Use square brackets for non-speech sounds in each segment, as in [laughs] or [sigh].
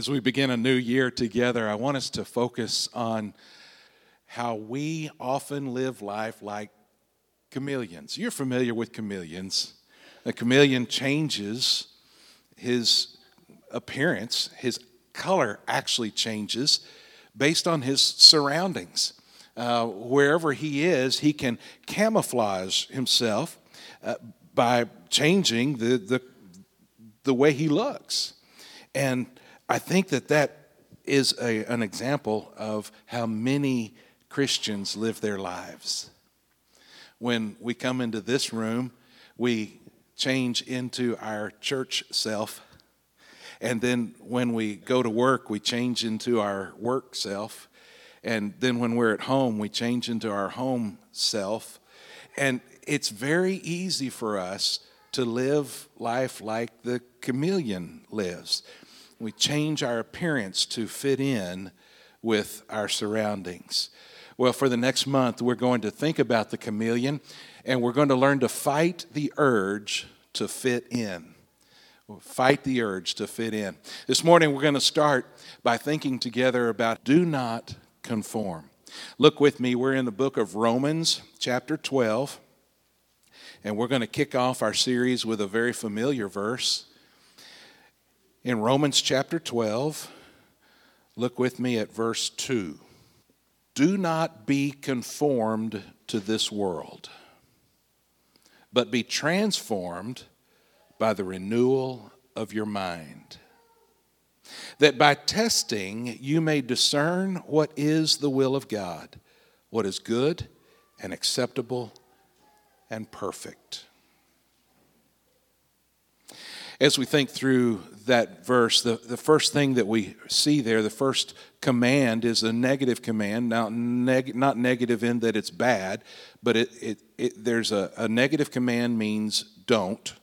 As we begin a new year together, I want us to focus on how we often live life like chameleons. You're familiar with chameleons. A chameleon changes his appearance, his color actually changes based on his surroundings. Uh, wherever he is, he can camouflage himself uh, by changing the, the, the way he looks. And I think that that is a, an example of how many Christians live their lives. When we come into this room, we change into our church self. And then when we go to work, we change into our work self. And then when we're at home, we change into our home self. And it's very easy for us to live life like the chameleon lives. We change our appearance to fit in with our surroundings. Well, for the next month, we're going to think about the chameleon and we're going to learn to fight the urge to fit in. fight the urge to fit in. This morning, we're going to start by thinking together about do not conform. Look with me, we're in the book of Romans, chapter 12, and we're going to kick off our series with a very familiar verse. In Romans chapter 12, look with me at verse 2. Do not be conformed to this world, but be transformed by the renewal of your mind, that by testing you may discern what is the will of God, what is good and acceptable and perfect as we think through that verse, the, the first thing that we see there, the first command is a negative command. Now, neg- not negative in that it's bad, but it, it, it, there's a, a negative command means don't,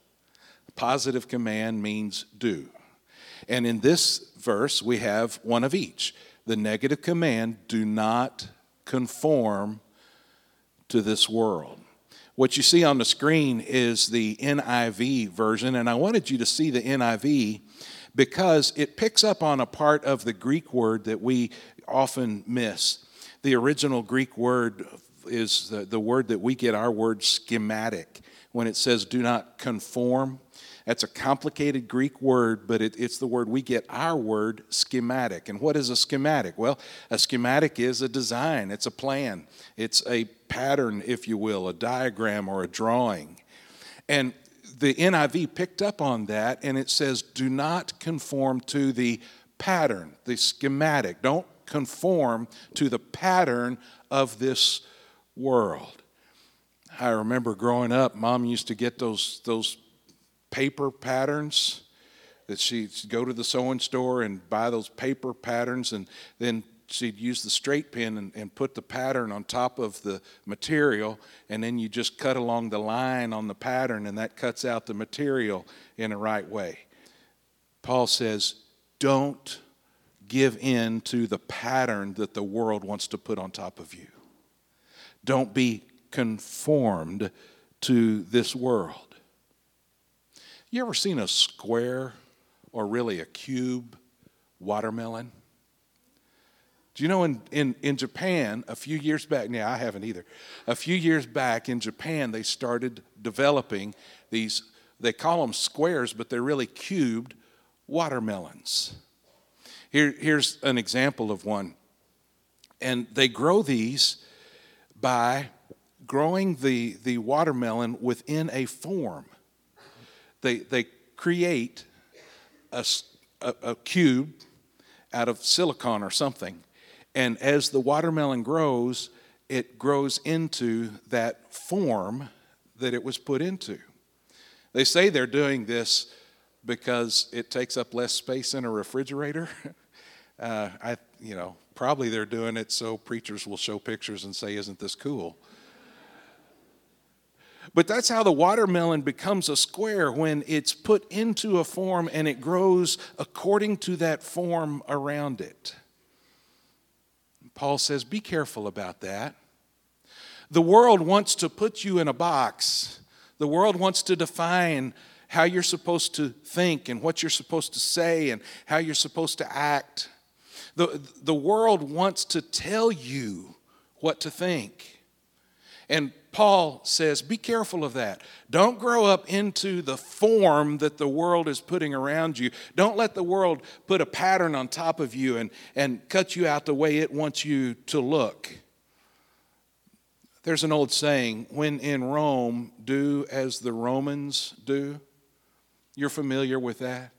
positive command means do. And in this verse, we have one of each. The negative command, do not conform to this world. What you see on the screen is the NIV version, and I wanted you to see the NIV because it picks up on a part of the Greek word that we often miss. The original Greek word is the, the word that we get our word schematic when it says do not conform. That's a complicated Greek word, but it, it's the word we get our word schematic. And what is a schematic? Well, a schematic is a design, it's a plan, it's a pattern, if you will, a diagram or a drawing. And the NIV picked up on that and it says, do not conform to the pattern, the schematic. Don't conform to the pattern of this world. I remember growing up, mom used to get those, those paper patterns that she'd go to the sewing store and buy those paper patterns and then she'd use the straight pin and, and, put the pattern on top of the material and then you just cut along the line on the pattern and that cuts out the material in a right way. Paul says don't give in to the pattern that the world wants to put on top of you. Don't be conformed to this world you ever seen a square or really a cube watermelon? Do you know in, in, in Japan, a few years back, yeah, I haven't either. A few years back in Japan, they started developing these, they call them squares, but they're really cubed watermelons. Here, here's an example of one. And they grow these by growing the, the watermelon within a form they, they create a, a, a cube out of silicon or something. And as the watermelon grows, it grows into that form that it was put into. They say they're doing this because it takes up less space in a refrigerator. [laughs] Uh, I, you know, probably they're doing it so preachers will show pictures and say, "Isn't this cool?" But that's how the watermelon becomes a square when it's put into a form and it grows according to that form around it. Paul says, Be careful about that. The world wants to put you in a box, the world wants to define how you're supposed to think and what you're supposed to say and how you're supposed to act. The, the world wants to tell you what to think. And Paul says, be careful of that. Don't grow up into the form that the world is putting around you. Don't let the world put a pattern on top of you and, and cut you out the way it wants you to look. There's an old saying when in Rome, do as the Romans do. You're familiar with that?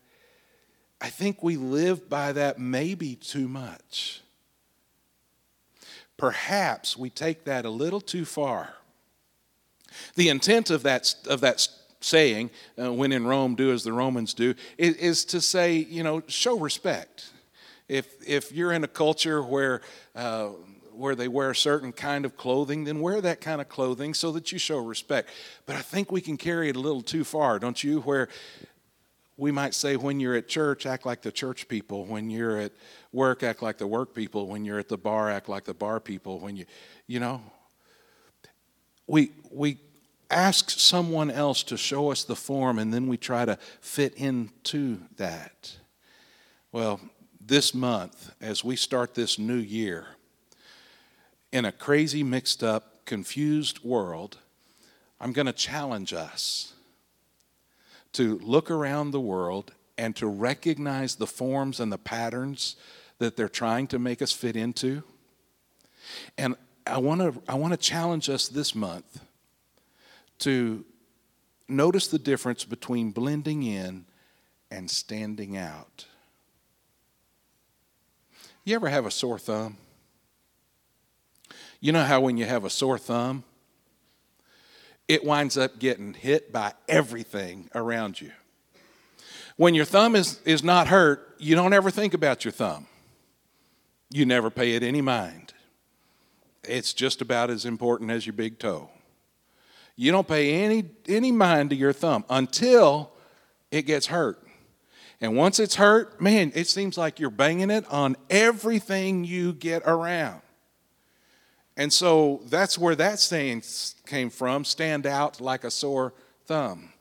I think we live by that maybe too much. Perhaps we take that a little too far. The intent of that, of that saying, uh, when in Rome, do as the Romans do, is, is, to say, you know, show respect. If, if you're in a culture where, uh, where they wear a certain kind of clothing, then wear that kind of clothing so that you show respect. But I think we can carry it a little too far, don't you? Where we might say when you're at church, act like the church people. When you're at work, act like the work people. When you're at the bar, act like the bar people. When you, you know, we, we ask someone else to show us the form and then we try to fit into that. Well, this month, as we start this new year, in a crazy, mixed up, confused world, I'm going to challenge us to look around the world and to recognize the forms and the patterns that they're trying to make us fit into. And I want to I want to challenge us this month to notice the difference between blending in and standing out. You ever have a sore thumb? You know how when you have a sore thumb, it winds up getting hit by everything around you. When your thumb is, is not hurt, you don't ever think about your thumb. You never pay it any mind. It's just about as important as your big toe. You don't pay any, any mind to your thumb until it gets hurt. And once it's hurt, man, it seems like you're banging it on everything you get around. And so that's where that saying came from stand out like a sore thumb.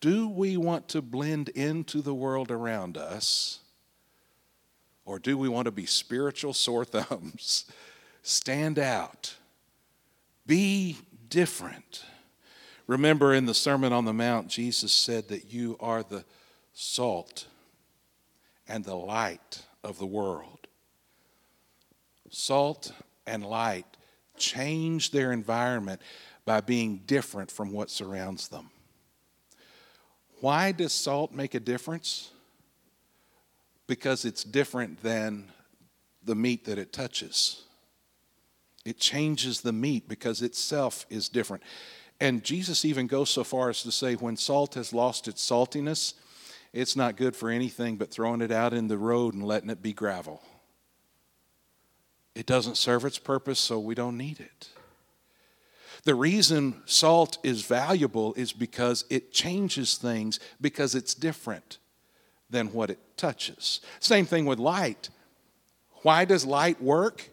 Do we want to blend into the world around us? Or do we want to be spiritual sore thumbs? [laughs] Stand out. Be different. Remember in the Sermon on the Mount, Jesus said that you are the salt and the light of the world salt and light change their environment by being different from what surrounds them. Why does salt make a difference? Because it's different than the meat that it touches. It changes the meat because itself is different. And Jesus even goes so far as to say when salt has lost its saltiness, it's not good for anything but throwing it out in the road and letting it be gravel. It doesn't serve its purpose, so we don't need it. The reason salt is valuable is because it changes things because it's different than what it touches. Same thing with light. Why does light work?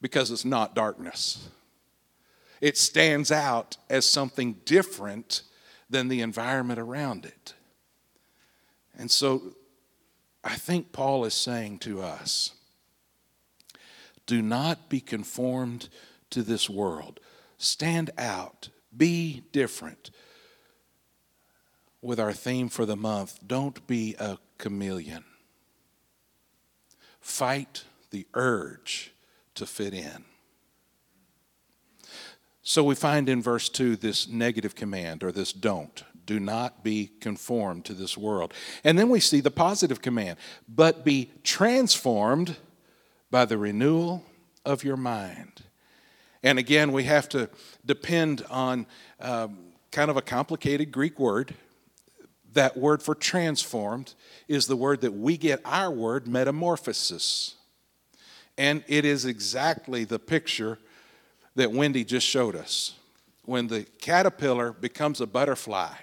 Because it's not darkness. It stands out as something different than the environment around it. And so I think Paul is saying to us do not be conformed to this world. Stand out, be different. With our theme for the month, don't be a chameleon. Fight the urge to fit in. So we find in verse 2 this negative command or this don't. Do not be conformed to this world. And then we see the positive command, but be transformed by the renewal of your mind. And again, we have to depend on um, kind of a complicated Greek word. That word for transformed is the word that we get our word metamorphosis. And it is exactly the picture that Wendy just showed us. When the caterpillar becomes a butterfly,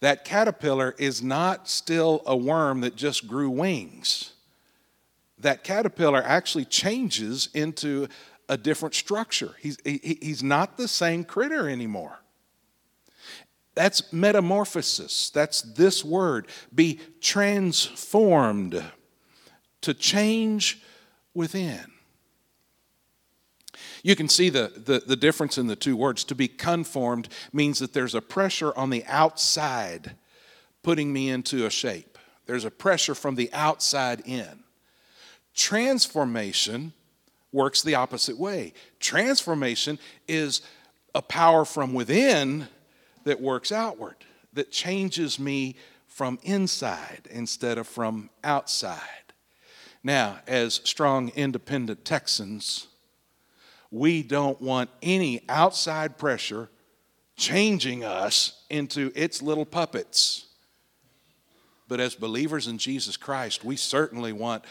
that caterpillar is not still a worm that just grew wings that caterpillar actually changes into a different structure. He's, he, he's not the same critter anymore. That's metamorphosis. That's this word. Be transformed, to change within. You can see the, the, the, difference in the two words. To be conformed means that there's a pressure on the outside putting me into a shape, there's a pressure from the outside in. Transformation works the opposite way. Transformation is a power from within that works outward, that changes me from inside instead of from outside. Now, as strong, independent Texans, we don't want any outside pressure changing us into its little puppets. But as believers in Jesus Christ, we certainly want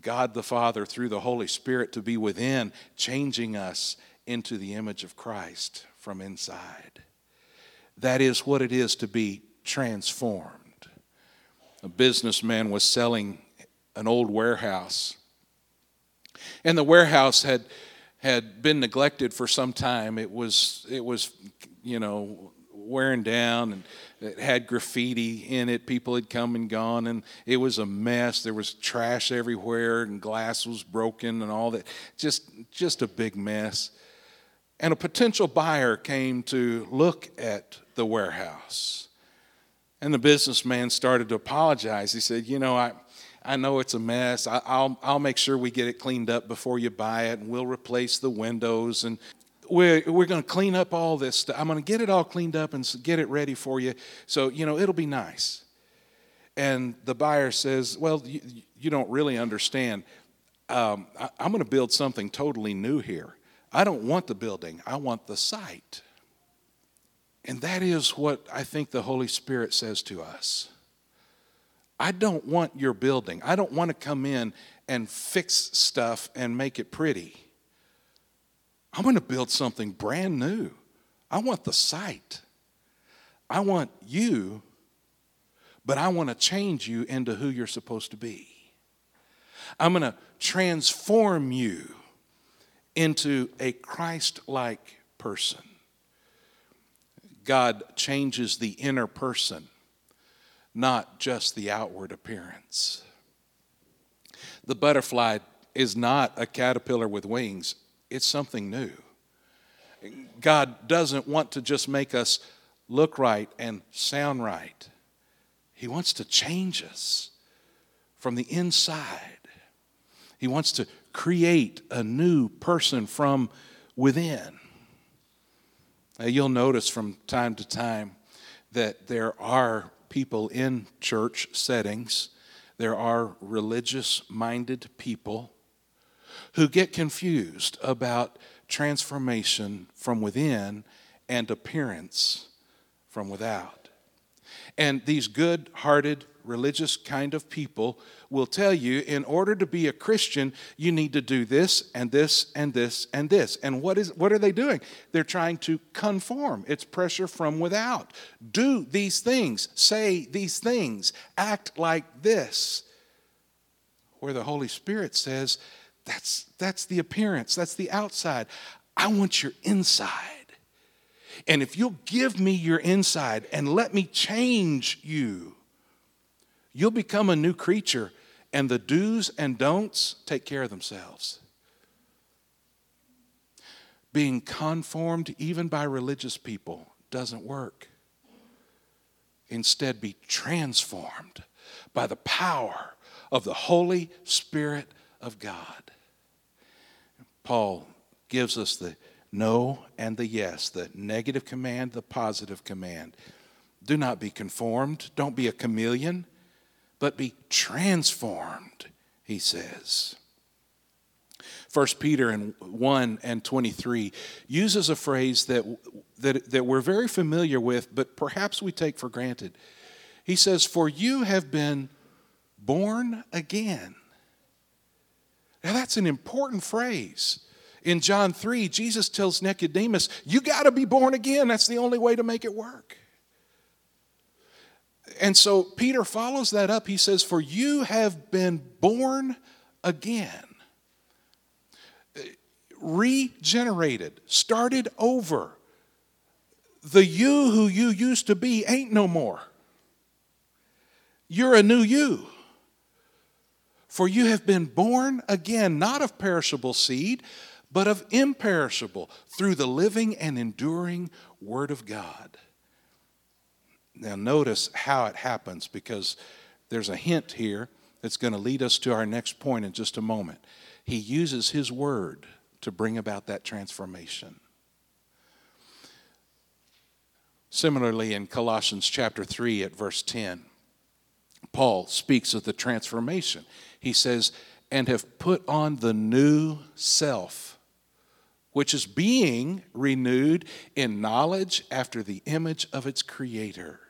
God the Father through the Holy Spirit to be within, changing us into the image of Christ from inside. That is what it is to be transformed. A businessman was selling an old warehouse, and the warehouse had had been neglected for some time. It was it was you know wearing down and it had graffiti in it. People had come and gone, and it was a mess. There was trash everywhere, and glass was broken, and all that. Just, just a big mess. And a potential buyer came to look at the warehouse. And the businessman started to apologize. He said, You know, I, I know it's a mess. I, will I'll make sure we get it cleaned up before you buy it, and we'll replace the windows and we're, we're going to clean up all this stuff. I'm going to get it all cleaned up and get it ready for you. So, you know, it'll be nice. And the buyer says, Well, you, you don't really understand. Um, I, I'm going to build something totally new here. I don't want the building, I want the site. And that is what I think the Holy Spirit says to us. I don't want your building. I don't want to come in and fix stuff and make it pretty. I'm going to build something brand new. I want the site. I want you, but I want to change you into who you're supposed to be. I'm going to transform you into a Christ like person. God changes the inner person, not just the outward appearance. The butterfly is not a caterpillar with wings it's something new. God doesn't want to just make us look right and sound right, He wants to change us from the inside. He wants to create a new person from within. Now, you'll notice from time to time that there are people in church settings, there are religious minded people who get confused about transformation from within and appearance from without. And these good hearted, religious kind of people will tell you in order to be a Christian, you need to do this and this and this and this. And what, is, what are they doing? They're trying to conform. It's pressure from without. Do these things, say these things, act like this. Where the Holy Spirit says, that's, that's the appearance, that's the outside. I want your inside. And if you'll give me your inside and let me change you, you'll become a new creature, and the do's and don'ts take care of themselves. Being conformed, even by religious people, doesn't work. Instead, be transformed by the power of the Holy Spirit of God. Paul gives us the no and the yes, the negative command, the positive command. Do not be conformed, don't be a chameleon, but be transformed, he says. 1 Peter in 1 and 23 uses a phrase that, that, that we're very familiar with, but perhaps we take for granted. He says, For you have been born again. Now, that's an important phrase. In John 3, Jesus tells Nicodemus, You got to be born again. That's the only way to make it work. And so Peter follows that up. He says, For you have been born again, regenerated, started over. the you who you used to be ain't no more. You're a new you. For you have been born again, not of perishable seed, but of imperishable, through the living and enduring Word of God. Now, notice how it happens because there's a hint here that's going to lead us to our next point in just a moment. He uses His Word to bring about that transformation. Similarly, in Colossians chapter 3 at verse 10, Paul speaks of the transformation. He says, and have put on the new self, which is being renewed in knowledge after the image of its creator.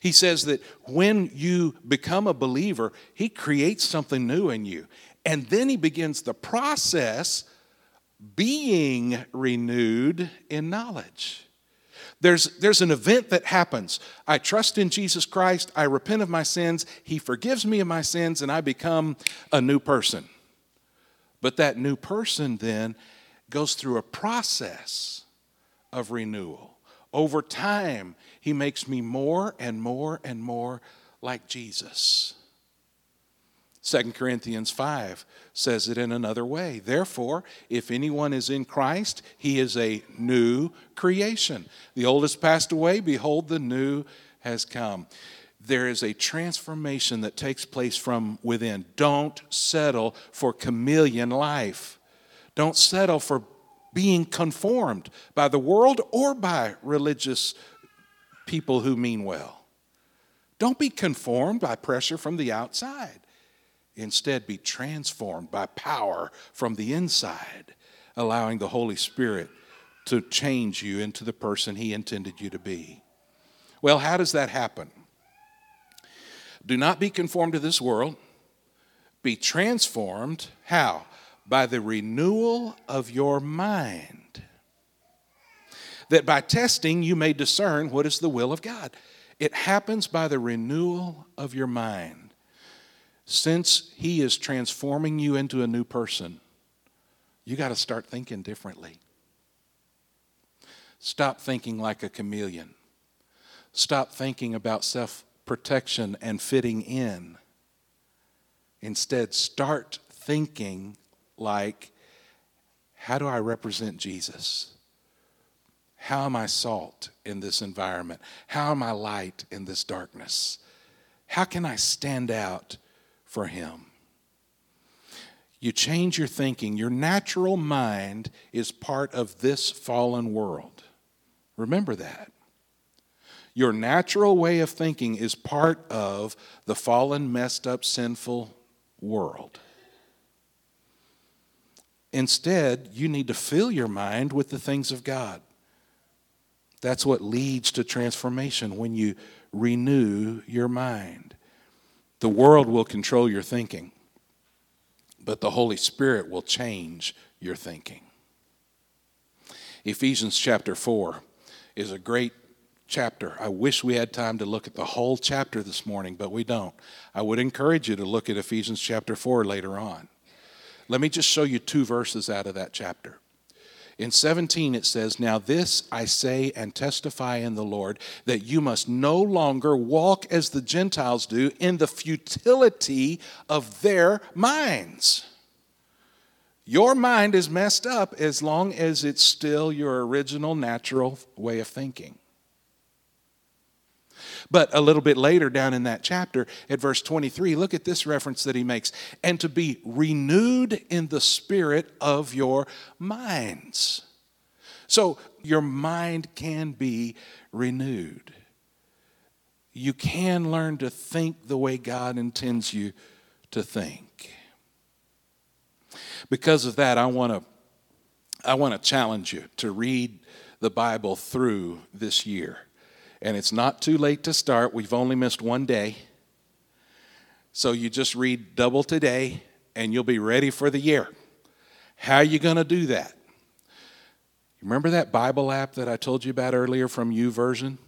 He says that when you become a believer, he creates something new in you. And then he begins the process being renewed in knowledge. There's, there's an event that happens. I trust in Jesus Christ. I repent of my sins. He forgives me of my sins, and I become a new person. But that new person then goes through a process of renewal. Over time, he makes me more and more and more like Jesus. 2 Corinthians 5 says it in another way. Therefore, if anyone is in Christ, he is a new creation. The old has passed away, behold, the new has come. There is a transformation that takes place from within. Don't settle for chameleon life. Don't settle for being conformed by the world or by religious people who mean well. Don't be conformed by pressure from the outside. Instead, be transformed by power from the inside, allowing the Holy Spirit to change you into the person He intended you to be. Well, how does that happen? Do not be conformed to this world. Be transformed. How? By the renewal of your mind. That by testing you may discern what is the will of God. It happens by the renewal of your mind. Since He is transforming you into a new person, you got to start thinking differently. Stop thinking like a chameleon. Stop thinking about self protection and fitting in. Instead, start thinking like, how do I represent Jesus? How am I salt in this environment? How am I light in this darkness? How can I stand out for Him. You change your thinking. Your natural mind is part of this fallen world. Remember that. Your natural way of thinking is part of the fallen, messed up, sinful world. Instead, you need to fill your mind with the things of God. That's what leads to transformation when you renew your mind. The world will control your thinking, but the Holy Spirit will change your thinking. Ephesians chapter 4 is a great chapter. I wish we had time to look at the whole chapter this morning, but we don't. I would encourage you to look at Ephesians chapter 4 later on. Let me just show you two verses out of that chapter. In 17, it says, Now this I say and testify in the Lord, that you must no longer walk as the Gentiles do in the futility of their minds. Your mind is messed up as long as it's still your original natural way of thinking. But a little bit later down in that chapter, at verse 23, look at this reference that he makes and to be renewed in the spirit of your minds. So your mind can be renewed. You can learn to think the way God intends you to think. Because of that, I want to I want to challenge you to read the Bible through this year and it's not too late to start. We've only missed one day. So you just read double today and you'll be ready for the year. How are you going to do that? Remember that Bible app that I told you about earlier from YouVersion?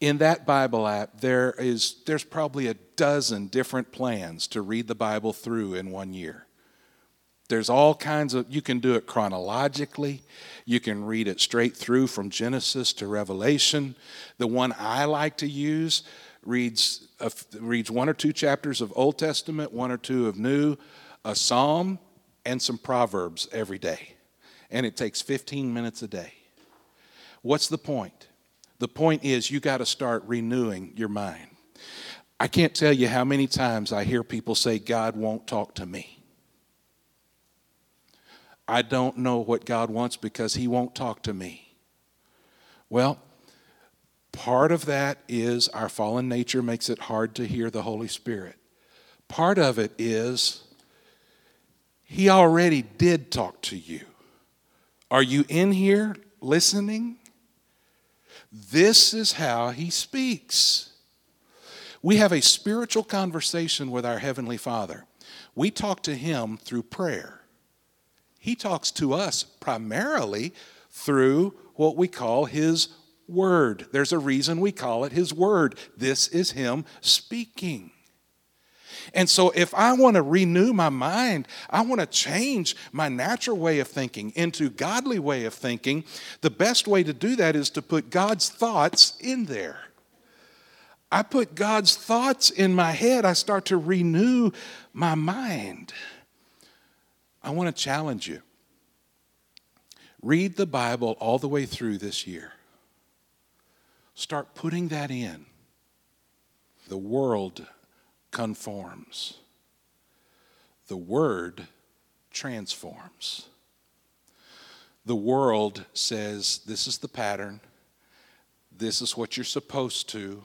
In that Bible app, there is there's probably a dozen different plans to read the Bible through in one year. There's all kinds of, you can do it chronologically. You can read it straight through from Genesis to Revelation. The one I like to use reads, reads one or two chapters of Old Testament, one or two of New, a psalm, and some Proverbs every day. And it takes 15 minutes a day. What's the point? The point is you got to start renewing your mind. I can't tell you how many times I hear people say, God won't talk to me. I don't know what God wants because He won't talk to me. Well, part of that is our fallen nature makes it hard to hear the Holy Spirit. Part of it is He already did talk to you. Are you in here listening? This is how He speaks. We have a spiritual conversation with our Heavenly Father. We talk to Him through prayer. He talks to us primarily through what we call His Word. There's a reason we call it His Word. This is Him speaking. And so, if I want to renew my mind, I want to change my natural way of thinking into godly way of thinking, the best way to do that is to put God's thoughts in there. I put God's thoughts in my head, I start to renew my mind. I want to challenge you. Read the Bible all the way through this year. Start putting that in. The world conforms, the Word transforms. The world says, This is the pattern, this is what you're supposed to,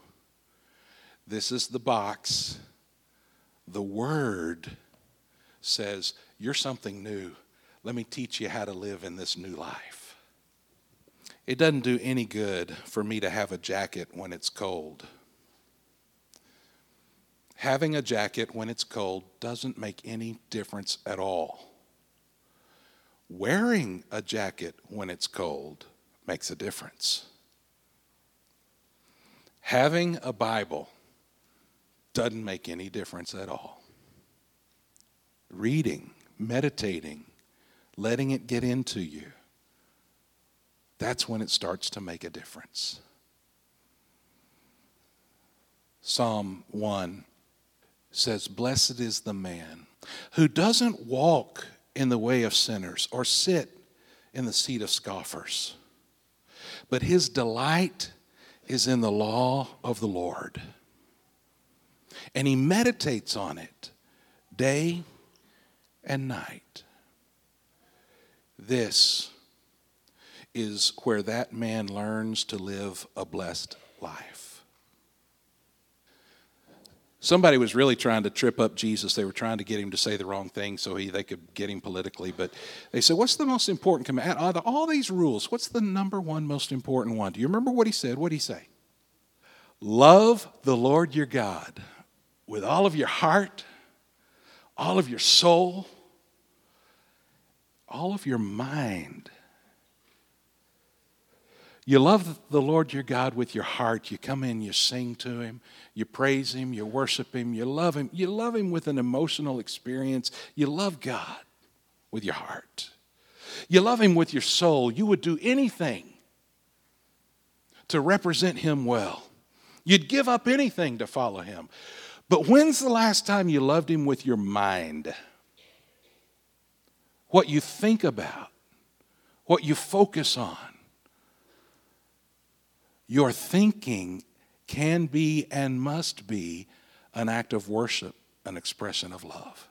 this is the box. The Word says, You're something new. Let me teach you how to live in this new life. It doesn't do any good for me to have a jacket when it's cold. Having a jacket when it's cold doesn't make any difference at all. Wearing a jacket when it's cold makes a difference. Having a Bible doesn't make any difference at all reading, meditating, letting it get into you, that's when it starts to make a difference. Psalm 1 says, Blessed is the man who doesn't walk in the way of sinners or sit in the seat of scoffers, but his delight is in the law of the Lord. And he meditates on it day and night. This is where that man learns to live a blessed life. Somebody was really trying to trip up Jesus. They were trying to get him to say the wrong thing so he, they could get him politically. But they said, What's the most important command? Out of all these rules, what's the number one most important one? Do you remember what he said? What did he say? Love the Lord your God with all of your heart, all of your soul, all of your mind. You love the Lord your God with your heart. You come in, you sing to him, you praise him, you worship him, you love him. You love him with an emotional experience. You love God with your heart. You love him with your soul. You would do anything to represent him well. You'd give up anything to follow him. But when's the last time you loved him with your mind? What you think about, what you focus on. Your thinking can be and must be an act of worship, an expression of love.